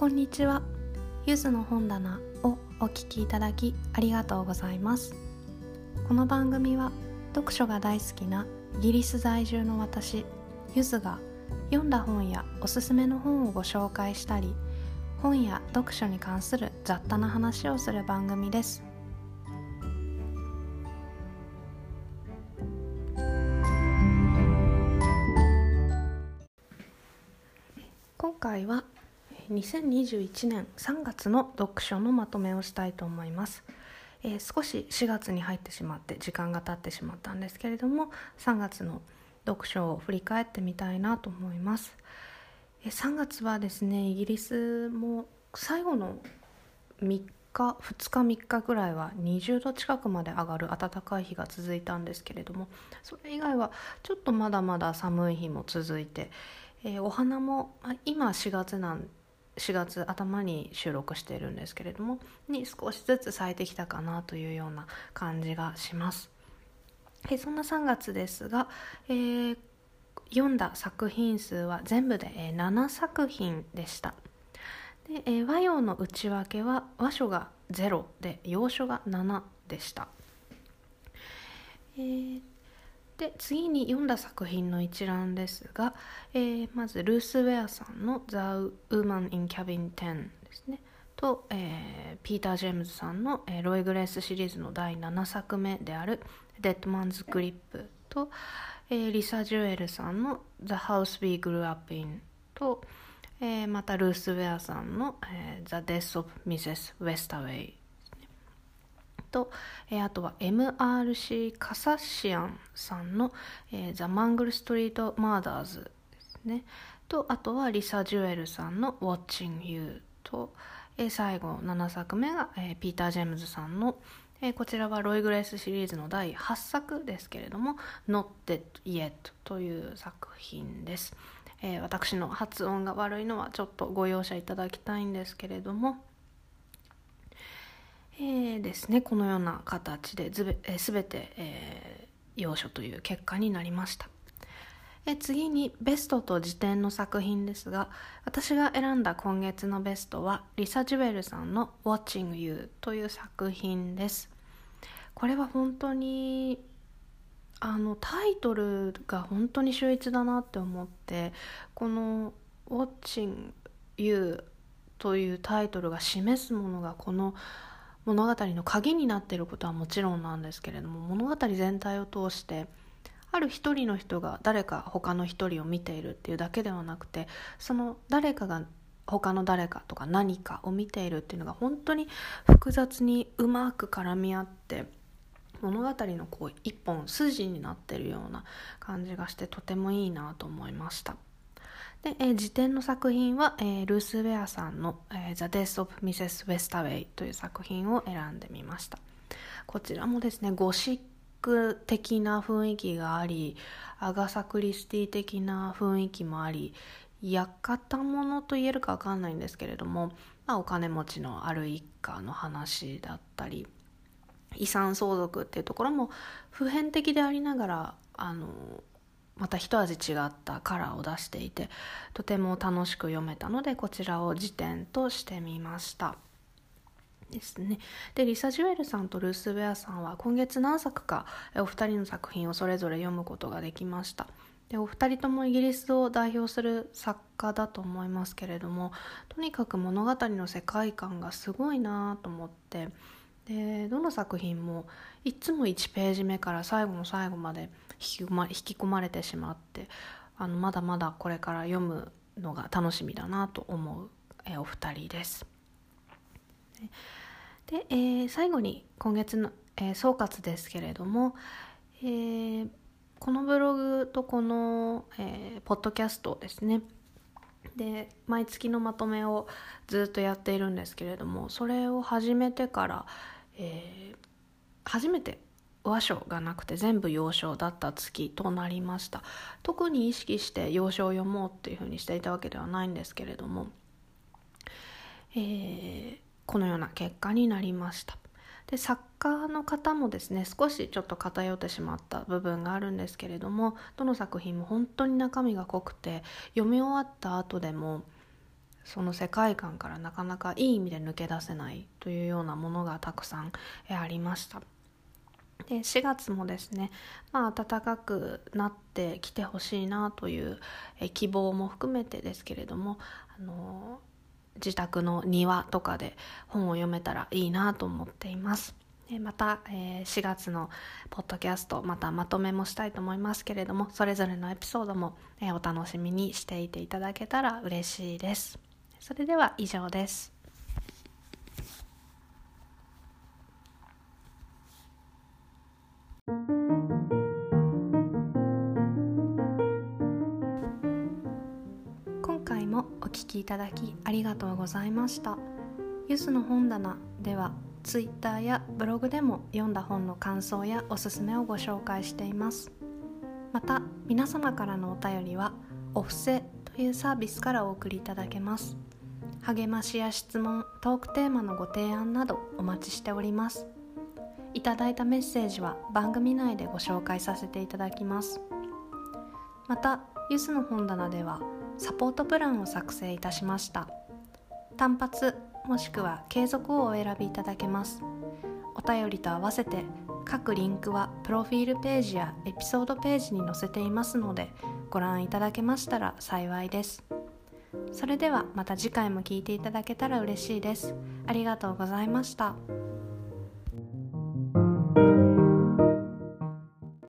こんにちは。ゆずの本棚をお聞きいただきありがとうございます。この番組は読書が大好きなイギリス在住の私ゆずが読んだ本やおすすめの本をご紹介したり本や読書に関する雑多な話をする番組です。今回は2021年3月の読書のまとめをしたいと思います、えー、少し4月に入ってしまって時間が経ってしまったんですけれども3月の読書を振り返ってみたいなと思います、えー、3月はですねイギリスも最後の3日2日3日ぐらいは20度近くまで上がる暖かい日が続いたんですけれどもそれ以外はちょっとまだまだ寒い日も続いて、えー、お花もあ今4月なん4月頭に収録しているんですけれどもに少しずつ咲いてきたかなというような感じがします。えそんな3月ですが、えー、読んだ作品数は全部で、え7作品でした。で、え和洋の内訳は和書が0で洋書が7でした。えーで次に読んだ作品の一覧ですが、えー、まずルース・ウェアさんの「The Woman in Cabin 10」ですねと、えー、ピーター・ジェームズさんの、えー、ロイ・グレースシリーズの第7作目である「 Dead Man's Grip」と、えー、リサ・ジュエルさんの「The House We Grew Up In」と、えー、またルース・ウェアさんの、えー「The Death of Mrs. Westaway」と、えー、あとは MRC カサシアンさんの、えー、ザ・マングル・ストリート・マーダーズですね。とあとはリサ・ジュエルさんの Watching You と、えー、最後7作目が、えー、ピーター・ジェームズさんの、えー、こちらはロイ・グレースシリーズの第8作ですけれども Not Dead Yet という作品です、えー、私の発音が悪いのはちょっとご容赦いただきたいんですけれどもえー、ですねこのような形でずべ、えー、全て、えー、要所という結果になりました。え次にベストと辞典の作品ですが私が選んだ今月のベストはリサ・ジュエルさんの「Watching You」という作品ですこれは本当にあのタイトルが本当に秀逸だなって思ってこの「Watching You」というタイトルが示すものがこの「物語の鍵になっていることはもちろんなんですけれども物語全体を通してある一人の人が誰か他の一人を見ているっていうだけではなくてその誰かが他の誰かとか何かを見ているっていうのが本当に複雑にうまく絡み合って物語のこう一本筋になってるような感じがしてとてもいいなと思いました。で、えー、辞典の作品は、えー、ルース・ウェアさんの、えー、The Death of Mrs. Westaway という作品を選んでみましたこちらもですねゴシック的な雰囲気がありアガサ・クリスティ的な雰囲気もあり館物と言えるか分かんないんですけれども、まあ、お金持ちのある一家の話だったり遺産相続っていうところも普遍的でありながらあのまた一味違ったカラーを出していてとても楽しく読めたのでこちらを辞典としてみました。ですね。でリサ・ジュエルさんとルース・ウェアさんは今月何作かお二人の作品をそれぞれ読むことができました。でお二人ともイギリスを代表する作家だと思いますけれどもとにかく物語の世界観がすごいなと思ってでどの作品もいつも1ページ目から最後の最後まで引き込ま引き込まれてしまってあのまだまだこれから読むのが楽しみだなと思う、えお二人です。で、えー、最後に今月の、えー、総括ですけれども、えー、このブログとこの、えー、ポッドキャストですねで毎月のまとめをずっとやっているんですけれどもそれを始めてから、えー、初めて和書がなくて全部洋書だった月となりました。特に意識して洋書を読もうっていうふうにしていたわけではないんですけれども、えー、このような結果になりました。で作家の方もですね少しちょっと偏ってしまった部分があるんですけれどもどの作品も本当に中身が濃くて読み終わった後でもその世界観からなかなかいい意味で抜け出せないというようなものがたくさんありました。で4月もですね、まあ、暖かくなってきてほしいなという希望も含めてですけれどもあの自宅の庭とかで本を読めたらいいなと思っています。また、え4月のポッドキャストまたまとめもしたいと思いますけれどもそれぞれのエピソードも、えお楽しみにしていていただけたら嬉しいです。それでは以上です。きいただきありがとうございました。ゆずの本棚ではツイッターやブログでも読んだ本の感想やおすすめをご紹介しています。また皆様からのお便りはお布施というサービスからお送りいただけます。励ましや質問トークテーマのご提案などお待ちしております。いただいたメッセージは番組内でご紹介させていただきます。またゆずの本棚ではサポートプランを作成いたしました。単発もしくは継続をお選びいただけます。お便りと合わせて各リンクはプロフィールページやエピソードページに載せていますのでご覧いただけましたら幸いです。それではまた次回も聴いていただけたら嬉しいです。ありがとうございました。